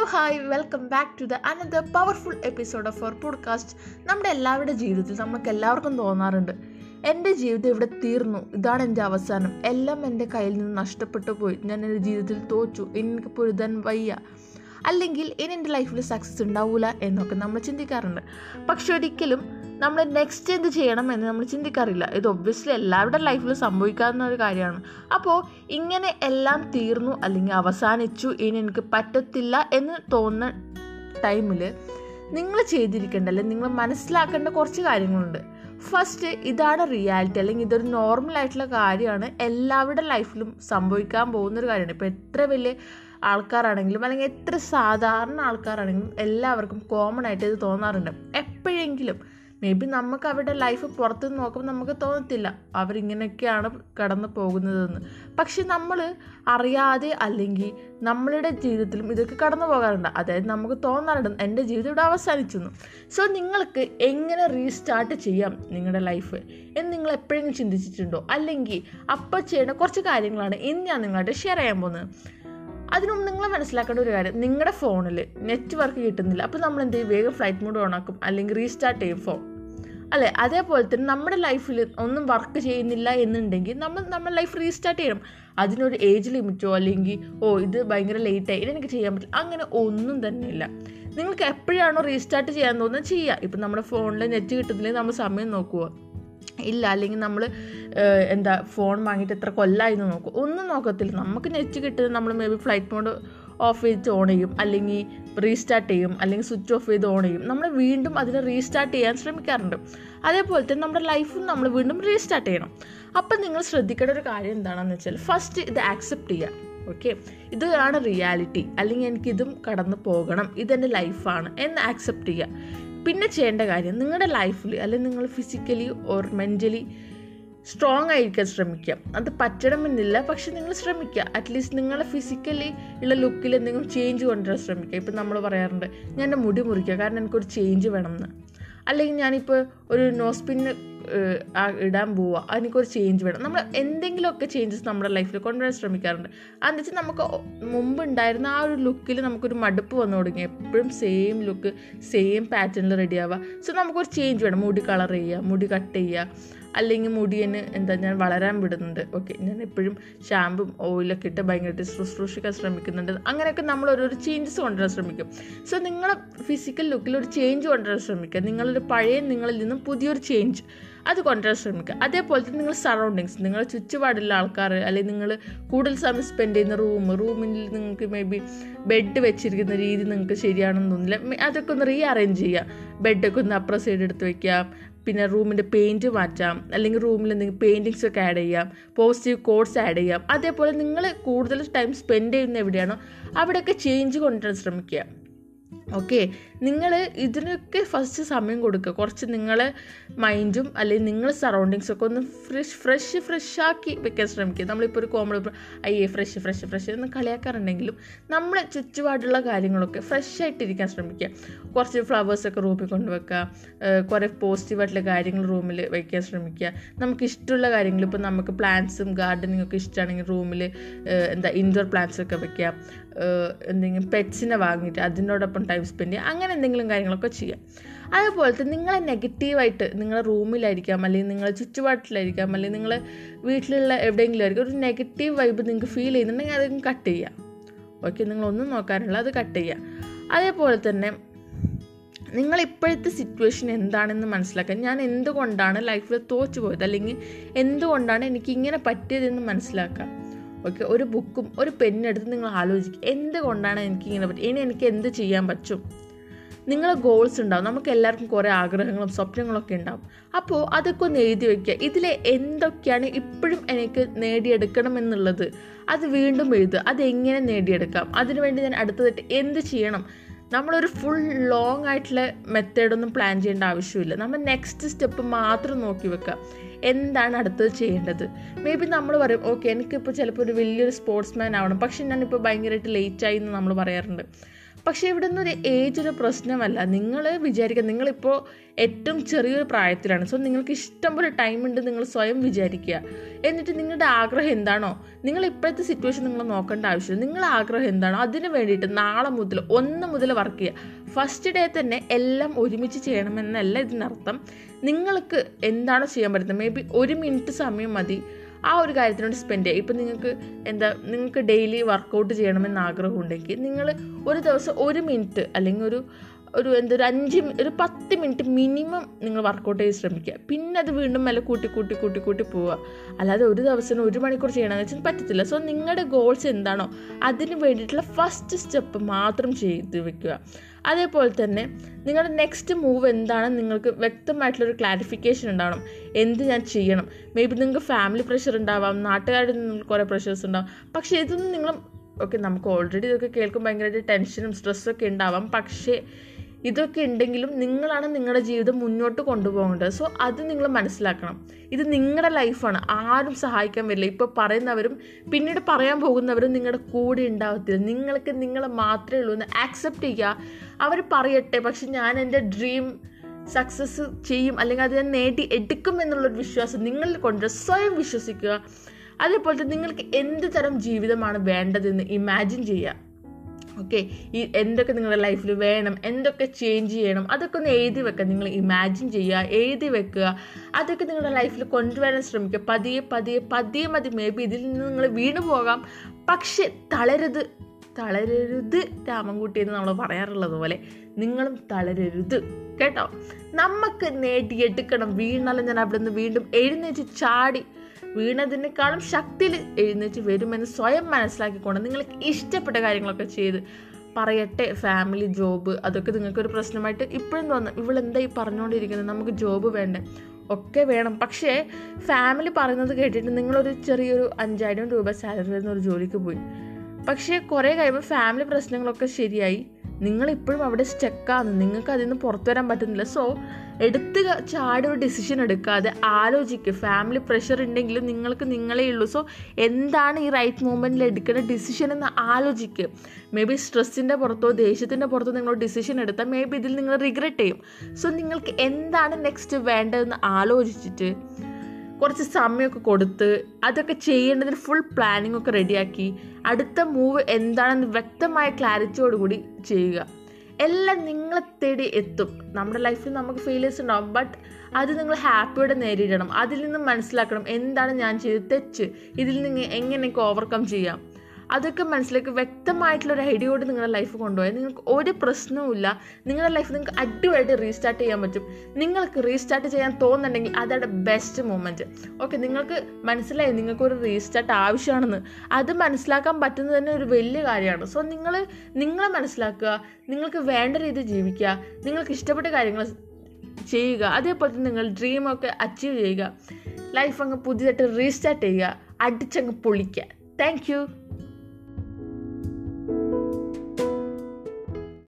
Hello hi welcome back to the another powerful episode of our podcast നമ്മുടെ എല്ലാവരുടെ ജീവിതത്തിൽ നമുക്ക് എല്ലാവർക്കും തോന്നാറുണ്ട്. എന്റെ ജീവിതം ഇവിടെ തീർന്നു. ഇതാണ് എന്റെ അവസാനം. എല്ലാം എന്റെ കയ്യിൽ നിന്ന് നഷ്ടപ്പെട്ടു പോയി. ഞാൻ എന്റെ ജീവിതത്തിൽ തോച്ചു എനിക്ക് പൊരുതാൻ വയ്യ. അല്ലെങ്കിൽ ഇനി എന്റെ ലൈഫിൽ സക്സസ് ഉണ്ടാവില്ല എന്നൊക്കെ നമ്മൾ ചിന്തിക്കാറുണ്ട്. പക്ഷെ ഒരിക്കലും നമ്മൾ നെക്സ്റ്റ് എന്ത് ചെയ്യണം എന്ന് നമ്മൾ ചിന്തിക്കാറില്ല. ഇത് ഒബ്വിയസ്ലി എല്ലാവരുടെ ലൈഫിൽ സംഭവിക്കാവുന്ന ഒരു കാര്യമാണ്. അപ്പോൾ ഇങ്ങനെ എല്ലാം തീർന്നു അല്ലെങ്കിൽ അവസാനിച്ചു ഇനി എനിക്ക് പറ്റത്തില്ല എന്ന് തോന്നുന്ന ടൈമിൽ നിങ്ങൾ ചെയ്തിരിക്കേണ്ട അല്ലെങ്കിൽ നിങ്ങൾ മനസ്സിലാക്കേണ്ട കുറച്ച് കാര്യങ്ങളുണ്ട്. ഫസ്റ്റ് ഇതാണ് റിയാലിറ്റി അല്ലെങ്കിൽ ഇതൊരു നോർമൽ ആയിട്ടുള്ള കാര്യമാണ്. എല്ലാവരുടെ ലൈഫിലും സംഭവിക്കാൻ പോകുന്നൊരു കാര്യമാണ്. ഇപ്പോൾ എത്ര വലിയ ആൾക്കാരാണെങ്കിലും അല്ലെങ്കിൽ എത്ര സാധാരണ ആൾക്കാരാണെങ്കിലും എല്ലാവർക്കും കോമൺ ആയിട്ട് ഇത് തോന്നാറുണ്ട്. എപ്പോഴെങ്കിലും മേ ബി നമുക്ക് അവരുടെ ലൈഫ് പുറത്ത് നോക്കുമ്പോൾ നമുക്ക് തോന്നത്തില്ല അവരിങ്ങനെയൊക്കെയാണ് കടന്നു പോകുന്നതെന്ന്. പക്ഷെ നമ്മൾ അറിയാതെ അല്ലെങ്കിൽ നമ്മളുടെ ജീവിതത്തിലും ഇതൊക്കെ കടന്നു പോകാറുണ്ട്. അതായത് നമുക്ക് തോന്നാറുണ്ട് എന്റെ ജീവിതം ഇവിടെ അവസാനിച്ചു സോ നിങ്ങൾക്ക് എങ്ങനെ റീസ്റ്റാർട്ട് ചെയ്യാം നിങ്ങളുടെ ലൈഫ് എന്ന് നിങ്ങൾ എപ്പോഴെങ്കിലും ചിന്തിച്ചിട്ടുണ്ടോ? അല്ലെങ്കിൽ അപ്പോൾ ചെയ്യേണ്ട കുറച്ച് കാര്യങ്ങളാണ് ഇന്ന് ഞാൻ നിങ്ങളായിട്ട് ഷെയർ ചെയ്യാൻ പോകുന്നത്. അതിനുമുമ്പ് നിങ്ങൾ മനസ്സിലാക്കേണ്ട ഒരു കാര്യം. നിങ്ങളുടെ ഫോണിൽ നെറ്റ്വർക്ക് കിട്ടുന്നില്ല. അപ്പോൾ നമ്മൾ എന്ത് ചെയ്യും? വേഗം ഫ്ലൈറ്റ് മോഡ് ഓൺ ആക്കും. അല്ലെങ്കിൽ റീസ്റ്റാർട്ട് ചെയ്യും ഫോൺ അല്ലേ അതേപോലെ തന്നെ നമ്മുടെ ലൈഫിൽ ഒന്നും വർക്ക് ചെയ്യുന്നില്ല എന്നുണ്ടെങ്കിൽ നമ്മൾ നമ്മുടെ ലൈഫ് റീസ്റ്റാർട്ട് ചെയ്യണം. അതിനൊരു ഏജ് ലിമിറ്റോ അല്ലെങ്കിൽ ഓ ഇത് ഭയങ്കര ലേറ്റായി ഇതെനിക്ക് ചെയ്യാൻ പറ്റില്ല. അങ്ങനെ ഒന്നും തന്നെ ഇല്ല. നിങ്ങൾക്ക് എപ്പോഴാണോ റീസ്റ്റാർട്ട് ചെയ്യാൻ തോന്നുന്നത് ചെയ്യുക ഇപ്പം നമ്മുടെ ഫോണിൽ നെറ്റ് കിട്ടുന്നില്ലെങ്കിൽ നമ്മൾ സമയം നോക്കുക ഇല്ല അല്ലെങ്കിൽ നമ്മൾ എന്താ ഫോൺ വാങ്ങിയിട്ട് എത്ര കൊല്ലായിരുന്നു നോക്കും ഒന്നും നോക്കത്തില്ല. നമുക്ക് നെറ്റ് കിട്ടുന്നത് നമ്മൾ maybe flight mode off ചെയ്ത് ഓൺ ചെയ്യും. അല്ലെങ്കിൽ റീസ്റ്റാർട്ട് ചെയ്യും അല്ലെങ്കിൽ സ്വിച്ച് ഓഫ് ചെയ്ത് ഓൺ ചെയ്യും. നമ്മൾ വീണ്ടും അതിനെ റീസ്റ്റാർട്ട് ചെയ്യാൻ ശ്രമിക്കാറുണ്ട്. അതേപോലെ തന്നെ നമ്മുടെ ലൈഫും നമ്മൾ വീണ്ടും റീസ്റ്റാർട്ട് ചെയ്യണം. അപ്പം നിങ്ങൾ ശ്രദ്ധിക്കേണ്ട ഒരു കാര്യം എന്താണെന്ന് വെച്ചാൽ ഫസ്റ്റ് ഇത് ആക്സെപ്റ്റ് ചെയ്യുക ഓക്കെ ഇതാണ് റിയാലിറ്റി അല്ലെങ്കിൽ എനിക്കിതും കടന്നു പോകണം. ഇതെന്റെ ലൈഫാണ് എന്ന് ആക്സെപ്റ്റ് ചെയ്യുക പിന്നെ ചെയ്യേണ്ട കാര്യം നിങ്ങളുടെ ലൈഫിൽ അല്ലെങ്കിൽ നിങ്ങൾ ഫിസിക്കലി ഓർ മെന്റലി സ്ട്രോങ് ആയിരിക്കാൻ ശ്രമിക്കുക അത് പറ്റണമെന്നില്ല. പക്ഷെ നിങ്ങൾ ശ്രമിക്കുക. അറ്റ്ലീസ്റ്റ് നിങ്ങളെ ഫിസിക്കലി ഉള്ള ലുക്കിൽ എന്തെങ്കിലും ചേഞ്ച് കൊണ്ടുവരാൻ ശ്രമിക്കുക. ഇപ്പം നമ്മൾ പറയാറുണ്ട് ഞാൻ എന്റെ മുടി മുറിക്കുക. കാരണം എനിക്കൊരു ചേഞ്ച് വേണം എന്ന് അല്ലെങ്കിൽ ഞാനിപ്പോൾ ഒരു നോസ്പിന്ന് ഇടാൻ പോവുക. അതിനൊരു ചേഞ്ച് വേണം. നമ്മൾ എന്തെങ്കിലുമൊക്കെ ചേഞ്ചസ് നമ്മുടെ ലൈഫിൽ കൊണ്ടുവരാൻ ശ്രമിക്കാറുണ്ട്. അതെന്ന് വെച്ചാൽ നമുക്ക് മുമ്പ് ഉണ്ടായിരുന്ന ആ ഒരു ലുക്കിൽ നമുക്കൊരു മടുപ്പ് വന്നു തുടങ്ങി. എപ്പോഴും സെയിം ലുക്ക് സെയിം പാറ്റേണിൽ റെഡി ആവുക. സോ നമുക്കൊരു ചേഞ്ച് വേണം. മുടി കളർ ചെയ്യുക മുടി കട്ട് ചെയ്യുക. അല്ലെങ്കിൽ മുടിയന് എന്താ ഞാൻ വളരാൻ വിടുന്നുണ്ട്. ഓക്കെ ഞാൻ എപ്പോഴും ഷാമ്പും ഓയിലൊക്കെ ഇട്ട് ഭയങ്കരമായിട്ട് ശുശ്രൂഷിക്കാൻ ശ്രമിക്കുന്നുണ്ട്. അങ്ങനെയൊക്കെ നമ്മൾ ഓരോരോ ചേഞ്ചസ് കൊണ്ടുവരാൻ ശ്രമിക്കും. സോ നിങ്ങളെ ഫിസിക്കൽ ലുക്കിൽ ഒരു ചേഞ്ച് കൊണ്ടുവരാൻ ശ്രമിക്കുക. നിങ്ങളൊരു പഴയ നിങ്ങളിൽ നിന്നും പുതിയൊരു ചേഞ്ച് അത് കൊണ്ടുവരാൻ ശ്രമിക്കുക. അതേപോലെ തന്നെ നിങ്ങൾ സറൗണ്ടിങ്സ് നിങ്ങൾ ചുറ്റുപാടുള്ള ആൾക്കാർ അല്ലെങ്കിൽ നിങ്ങൾ കൂടുതൽ സമയം സ്പെൻഡ് ചെയ്യുന്ന റൂം റൂമിൽ നിങ്ങൾക്ക് മേ ബി ബെഡ് വെച്ചിരിക്കുന്ന രീതി നിങ്ങൾക്ക് ശരിയാണെന്ന് തോന്നില്ല അതൊക്കെ ഒന്ന് റീ അറേഞ്ച് ബെഡൊക്കെ ഒന്ന് അപ്പുറം സൈഡ് എടുത്ത് വയ്ക്കാം പിന്നെ റൂമിന്റെ പെയിന്റ് മാറ്റാം. അല്ലെങ്കിൽ റൂമിൽ എന്തെങ്കിലും പെയിന്റിങ്സ് ഒക്കെ ആഡ് ചെയ്യാം. പോസിറ്റീവ് കോഡ്സ് ആഡ് ചെയ്യാം. അതേപോലെ നിങ്ങൾ കൂടുതൽ ടൈം സ്പെൻഡ് ചെയ്യുന്ന എവിടെയാണോ അവിടെയൊക്കെ ചേഞ്ച് കൊണ്ടുവരാൻ ശ്രമിക്കുക. ഓക്കെ നിങ്ങൾ ഇതിനൊക്കെ ഫസ്റ്റ് സമയം കൊടുക്കുക കുറച്ച് നിങ്ങളെ മൈൻഡും അല്ലെങ്കിൽ നിങ്ങളെ സറൗണ്ടിങ്സ് ഒക്കെ ഒന്ന് ഫ്രഷ് ഫ്രഷ് ഫ്രഷ് ആക്കി വെക്കാൻ ശ്രമിക്കുക നമ്മളിപ്പോൾ ഒരു കോമഡി അയ്യേ ഫ്രഷ് ഫ്രഷ് ഫ്രഷ് എന്ന് കളിയാക്കാറുണ്ടെങ്കിലും നമ്മളെ ചുറ്റുപാടുള്ള കാര്യങ്ങളൊക്കെ ഫ്രഷ് ആയിട്ടിരിക്കാൻ ശ്രമിക്കുക കുറച്ച് ഫ്ലവേഴ്സൊക്കെ റൂമിൽ കൊണ്ടുവെക്കുക കുറേ പോസിറ്റീവായിട്ടുള്ള കാര്യങ്ങൾ റൂമിൽ വയ്ക്കാൻ ശ്രമിക്കുക നമുക്ക് ഇഷ്ടമുള്ള കാര്യങ്ങൾ ഇപ്പോൾ നമുക്ക് പ്ലാന്റ്സും ഗാർഡനിങ് ഒക്കെ ഇഷ്ടമാണെങ്കിൽ റൂമിൽ എന്താ ഇൻഡോർ പ്ലാന്റ്സൊക്കെ വെക്കുക എന്തെങ്കിലും പെറ്റ്സിനെ വാങ്ങിയിട്ട് അതിനോടൊപ്പം ടൈം സ്പെൻഡ് ചെയ്യുക. അങ്ങനെ എന്തെങ്കിലും കാര്യങ്ങളൊക്കെ ചെയ്യാം. അതുപോലെ തന്നെ നിങ്ങളെ നെഗറ്റീവായിട്ട് നിങ്ങളെ റൂമിലായിരിക്കാം അല്ലെങ്കിൽ നിങ്ങളെ ചുറ്റുപാട്ടിലായിരിക്കാം അല്ലെങ്കിൽ നിങ്ങൾ വീട്ടിലുള്ള എവിടെയെങ്കിലും ആയിരിക്കും ഒരു നെഗറ്റീവ് വൈബ് നിങ്ങൾക്ക് ഫീൽ ചെയ്യുന്നുണ്ടെങ്കിൽ അത് കട്ട് ചെയ്യാം. ഓക്കെ നിങ്ങളൊന്നും നോക്കാനുള്ള അത് കട്ട് ചെയ്യാം. അതേപോലെ തന്നെ നിങ്ങൾ ഇപ്പോഴത്തെ സിറ്റുവേഷൻ എന്താണെന്ന് മനസ്സിലാക്കാൻ ഞാൻ എന്തുകൊണ്ടാണ് ലൈഫിൽ തോറ്റു പോയത് അല്ലെങ്കിൽ എന്തുകൊണ്ടാണ് എനിക്ക് ഇങ്ങനെ പറ്റിയതെന്ന് മനസ്സിലാക്കാം. ഓക്കെ ഒരു ബുക്കും ഒരു പെന്നെടുത്ത് നിങ്ങൾ ആലോചിക്കുക എന്തുകൊണ്ടാണ് എനിക്ക് ഇങ്ങനെ പറ്റും ഇനി എനിക്ക് എന്ത് ചെയ്യാൻ പറ്റും? നിങ്ങളെ ഗോൾസ് ഉണ്ടാവും. നമുക്ക് എല്ലാവർക്കും കുറേ ആഗ്രഹങ്ങളും സ്വപ്നങ്ങളൊക്കെ ഉണ്ടാവും. അപ്പോൾ അതൊക്കെ ഒന്ന് എഴുതി വയ്ക്കുക ഇതിൽ എന്തൊക്കെയാണ് ഇപ്പോഴും എനിക്ക് നേടിയെടുക്കണം എന്നുള്ളത് അത് വീണ്ടും എഴുതുക. അതെങ്ങനെ നേടിയെടുക്കാം? അതിനുവേണ്ടി ഞാൻ അടുത്തതായിട്ട് എന്ത് ചെയ്യണം? നമ്മളൊരു ഫുൾ ലോങ് ആയിട്ടുള്ള മെത്തേഡൊന്നും പ്ലാൻ ചെയ്യേണ്ട ആവശ്യമില്ല. നമ്മൾ നെക്സ്റ്റ് സ്റ്റെപ്പ് മാത്രം നോക്കി വെക്കുക. എന്താണ് അടുത്തത് ചെയ്യേണ്ടത്? മേ ബി നമ്മൾ പറയും ഓക്കെ എനിക്കിപ്പോൾ ചിലപ്പോൾ ഒരു വലിയൊരു സ്പോർട്സ്മാൻ ആവണം. പക്ഷെ ഞാനിപ്പോൾ ഭയങ്കരമായിട്ട് ലേറ്റായി എന്ന് നമ്മൾ പറയാറുണ്ട്. പക്ഷേ ഇവിടെ നിന്ന് ഒരു ഏജ് ഒരു പ്രശ്നമല്ല. നിങ്ങൾ വിചാരിക്കുക നിങ്ങളിപ്പോൾ ഏറ്റവും ചെറിയൊരു പ്രായത്തിലാണ്. സോ നിങ്ങൾക്ക് ഇഷ്ടം പോലെ ടൈം ഉണ്ട് നിങ്ങൾ സ്വയം വിചാരിക്കുക. എന്നിട്ട് നിങ്ങളുടെ ആഗ്രഹം എന്താണോ? നിങ്ങൾ ഇപ്പോഴത്തെ സിറ്റുവേഷൻ നിങ്ങൾ നോക്കേണ്ട ആവശ്യമില്ല. നിങ്ങളുടെ ആഗ്രഹം എന്താണോ? അതിന് വേണ്ടിയിട്ട് നാളെ മുതൽ ഒന്ന് മുതൽ വർക്ക് ചെയ്യുക. ഫസ്റ്റ് ഡേ തന്നെ എല്ലാം ഒരുമിച്ച് ചെയ്യണമെന്നല്ല ഇതിനർത്ഥം. നിങ്ങൾക്ക് എന്താണോ ചെയ്യാൻ പറ്റുന്നത്? മേ ബി ഒരു മിനിറ്റ് സമയം മതി. ആ ഒരു കാര്യത്തിനോട് സ്പെൻഡ് ചെയ്യുക. ഇപ്പം നിങ്ങൾക്ക് എന്താ നിങ്ങൾക്ക് ഡെയിലി വർക്കൗട്ട് ചെയ്യണമെന്ന് ആഗ്രഹമുണ്ടെങ്കിൽ നിങ്ങൾ ഒരു ദിവസം ഒരു മിനിറ്റ് അല്ലെങ്കിൽ ഒരു ഒരു എന്താ ഒരു അഞ്ച് ഒരു പത്ത് മിനിറ്റ് മിനിമം നിങ്ങൾ വർക്കൗട്ട് ചെയ്ത് ശ്രമിക്കുക. പിന്നെ അത് വീണ്ടും മെല്ലെ കൂട്ടി കൂട്ടി കൂട്ടി കൂട്ടി പോവുക. അല്ലാതെ ഒരു ദിവസം ഒരു മണിക്കൂർ ചെയ്യണമെന്ന് വെച്ചാൽ പറ്റത്തില്ല. സോ നിങ്ങളുടെ ഗോൾസ് എന്താണോ അതിന് വേണ്ടിയിട്ടുള്ള ഫസ്റ്റ് സ്റ്റെപ്പ് മാത്രം ചെയ്ത് വെക്കുക. അതേപോലെ തന്നെ നിങ്ങളുടെ നെക്സ്റ്റ് മൂവ് എന്താണെന്ന് നിങ്ങൾക്ക് വ്യക്തമായിട്ടുള്ളൊരു ക്ലാരിഫിക്കേഷൻ ഉണ്ടാവണം. എന്ത് ഞാൻ ചെയ്യണം? മേ ബി നിങ്ങൾക്ക് ഫാമിലി പ്രഷർ ഉണ്ടാവാം നാട്ടുകാരുടെ കുറേ പ്രഷേഴ്സ് ഉണ്ടാവും. പക്ഷേ ഇതൊന്നും നിങ്ങൾ ഓക്കെ നമുക്ക് ഓൾറെഡി ഇതൊക്കെ കേൾക്കുമ്പോൾ ഭയങ്കരമായിട്ട് ടെൻഷനും സ്ട്രെസ്സും ഒക്കെ ഉണ്ടാവാം. പക്ഷേ ഇതൊക്കെ ഉണ്ടെങ്കിലും നിങ്ങളാണ് നിങ്ങളുടെ ജീവിതം മുന്നോട്ട് കൊണ്ടുപോകേണ്ടത്. സോ അത് നിങ്ങൾ മനസ്സിലാക്കണം. ഇത് നിങ്ങളുടെ ലൈഫാണ് ആരും സഹായിക്കാൻ വരില്ല. ഇപ്പോൾ പറയുന്നവരും പിന്നീട് പറയാൻ പോകുന്നവരും നിങ്ങളുടെ കൂടെ ഉണ്ടാവത്തില്ല. നിങ്ങൾക്ക് നിങ്ങളെ മാത്രമേ ഉള്ളൂ എന്ന് ആക്സെപ്റ്റ് ചെയ്യുക. അവർ പറയട്ടെ പക്ഷെ ഞാൻ എന്റെ ഡ്രീം സക്സസ് ചെയ്യും അല്ലെങ്കിൽ അത് ഞാൻ നേടി എടുക്കും എന്നുള്ളൊരു വിശ്വാസം നിങ്ങളിൽ കൊണ്ട് സ്വയം വിശ്വസിക്കുക. അതേപോലെ നിങ്ങൾക്ക് എന്ത് തരം ജീവിതമാണ് വേണ്ടതെന്ന് ഇമാജിൻ ചെയ്യുക. ഓക്കെ ഈ എന്തൊക്കെ നിങ്ങളുടെ ലൈഫിൽ വേണം എന്തൊക്കെ ചേഞ്ച് ചെയ്യണം അതൊക്കെ ഒന്ന് എഴുതി വെക്കുക നിങ്ങൾ ഇമാജിൻ ചെയ്യുക എഴുതി വെക്കുക. അതൊക്കെ നിങ്ങളുടെ ലൈഫിൽ കൊണ്ടുവരാൻ ശ്രമിക്കുക. പതിയെ പതിയെ പതിയെ മതി. മേ ബി ഇതിൽ നിന്ന് നിങ്ങൾ വീണു പോകാം. പക്ഷെ തളരരുത്. തളരരുത് രാമൻകുട്ടി എന്ന് നമ്മൾ പറയാറുള്ളത് പോലെ നിങ്ങളും തളരരുത്. കേട്ടോ? നമുക്ക് നേടിയെടുക്കണം. വീണാലും ഞാൻ അവിടെ നിന്ന് വീണ്ടും എഴുന്നേറ്റ് ചാടി വീണതിനേക്കാളും ശക്തിയിൽ എഴുന്നേറ്റ് വരുമെന്ന് സ്വയം മനസ്സിലാക്കിക്കൊണ്ട് നിങ്ങൾക്ക് ഇഷ്ടപ്പെട്ട കാര്യങ്ങളൊക്കെ ചെയ്ത് പറയട്ടെ ഫാമിലി ജോബ് അതൊക്കെ നിങ്ങൾക്കൊരു പ്രശ്നമായിട്ട് ഇപ്പോഴും തോന്നുന്നു ഇവളെന്താ ഈ പറഞ്ഞുകൊണ്ടിരിക്കുന്നത് നമുക്ക് ജോബ് വേണ്ടേ? ഒക്കെ വേണം. പക്ഷേ ഫാമിലി പറയുന്നത് കേട്ടിട്ട് നിങ്ങളൊരു ചെറിയൊരു അഞ്ചായിരം രൂപ സാലറി വരുന്ന ഒരു ജോലിക്ക് പോയി. പക്ഷേ കുറേ കഴിയുമ്പോൾ ഫാമിലി പ്രശ്നങ്ങളൊക്കെ ശരിയായി. നിങ്ങളിപ്പോഴും അവിടെ സ്റ്റക്കാണ് നിങ്ങൾക്ക് അതിൽ നിന്ന് പുറത്തു വരാൻ പറ്റുന്നില്ല. സോ എടുത്ത് ചാടി ഒരു ഡിസിഷൻ എടുക്കാതെ ആലോചിക്കുക ഫാമിലി പ്രഷർ ഉണ്ടെങ്കിലും നിങ്ങൾക്ക് നിങ്ങളേ ഉള്ളൂ. സോ എന്താണ് ഈ റൈറ്റ് മൂമെന്റിൽ എടുക്കേണ്ട ഡിസിഷൻ എന്ന് ആലോചിക്കുക മേ ബി സ്ട്രെസ്സിന്റെ പുറത്തോ ദേഷ്യത്തിന്റെ പുറത്തോ നിങ്ങൾ ഡിസിഷൻ എടുത്താൽ മേ ബി ഇതിൽ നിങ്ങൾ റിഗ്രറ്റ് ചെയ്യും. സോ നിങ്ങൾക്ക് എന്താണ് നെക്സ്റ്റ് വേണ്ടതെന്ന് ആലോചിച്ചിട്ട് കുറച്ച് സമയമൊക്കെ കൊടുത്ത് അതൊക്കെ ചെയ്യേണ്ടതിന് ഫുൾ പ്ലാനിംഗ് ഒക്കെ റെഡിയാക്കി അടുത്ത മൂവ് എന്താണെന്ന് വ്യക്തമായ ക്ലാരിറ്റിയോടുകൂടി ചെയ്യുക. എല്ലാം നിങ്ങളെ തേടി എത്തും. നമ്മുടെ ലൈഫിൽ നമുക്ക് ഫെയിലിയേഴ്സ് ഉണ്ടാവും. ബട്ട് അത് നിങ്ങൾ ഹാപ്പിയോടെ നേരിടണം. അതിൽ നിന്ന് മനസ്സിലാക്കണം. എന്താണ് ഞാൻ ചെയ്തത് തെറ്റ്? ഇതിൽ നിന്ന് എങ്ങനെയൊക്കെ ഓവർകം ചെയ്യാം? അതൊക്കെ മനസ്സിലാക്കി വ്യക്തമായിട്ടുള്ള ഒരു ഐഡിയോട് നിങ്ങളുടെ ലൈഫ് കൊണ്ടുപോയാൽ നിങ്ങൾക്ക് ഒരു പ്രശ്നവുമില്ല. നിങ്ങളുടെ ലൈഫ് നിങ്ങൾക്ക് അടിപൊളിയായിട്ട് റീസ്റ്റാർട്ട് ചെയ്യാൻ പറ്റും. നിങ്ങൾക്ക് റീസ്റ്റാർട്ട് ചെയ്യാൻ തോന്നുന്നുണ്ടെങ്കിൽ അതാണ് ബെസ്റ്റ് മൂമെന്റ് ഓക്കെ നിങ്ങൾക്ക് മനസ്സിലായി നിങ്ങൾക്കൊരു റീസ്റ്റാർട്ട് ആവശ്യമാണെന്ന്. അത് മനസ്സിലാക്കാൻ പറ്റുന്നത് തന്നെ ഒരു വലിയ കാര്യമാണ്. സോ നിങ്ങൾ നിങ്ങളെ മനസ്സിലാക്കുക നിങ്ങൾക്ക് വേണ്ട രീതിയിൽ ജീവിക്കുക നിങ്ങൾക്ക് ഇഷ്ടപ്പെട്ട കാര്യങ്ങൾ ചെയ്യുക അതേപോലെ തന്നെ നിങ്ങൾ ഡ്രീമൊക്കെ അച്ചീവ് ചെയ്യുക. ലൈഫ് അങ്ങ് പുതിയതായിട്ട് റീസ്റ്റാർട്ട് ചെയ്യുക അടിച്ചങ്ങ് പൊളിക്കുക. താങ്ക്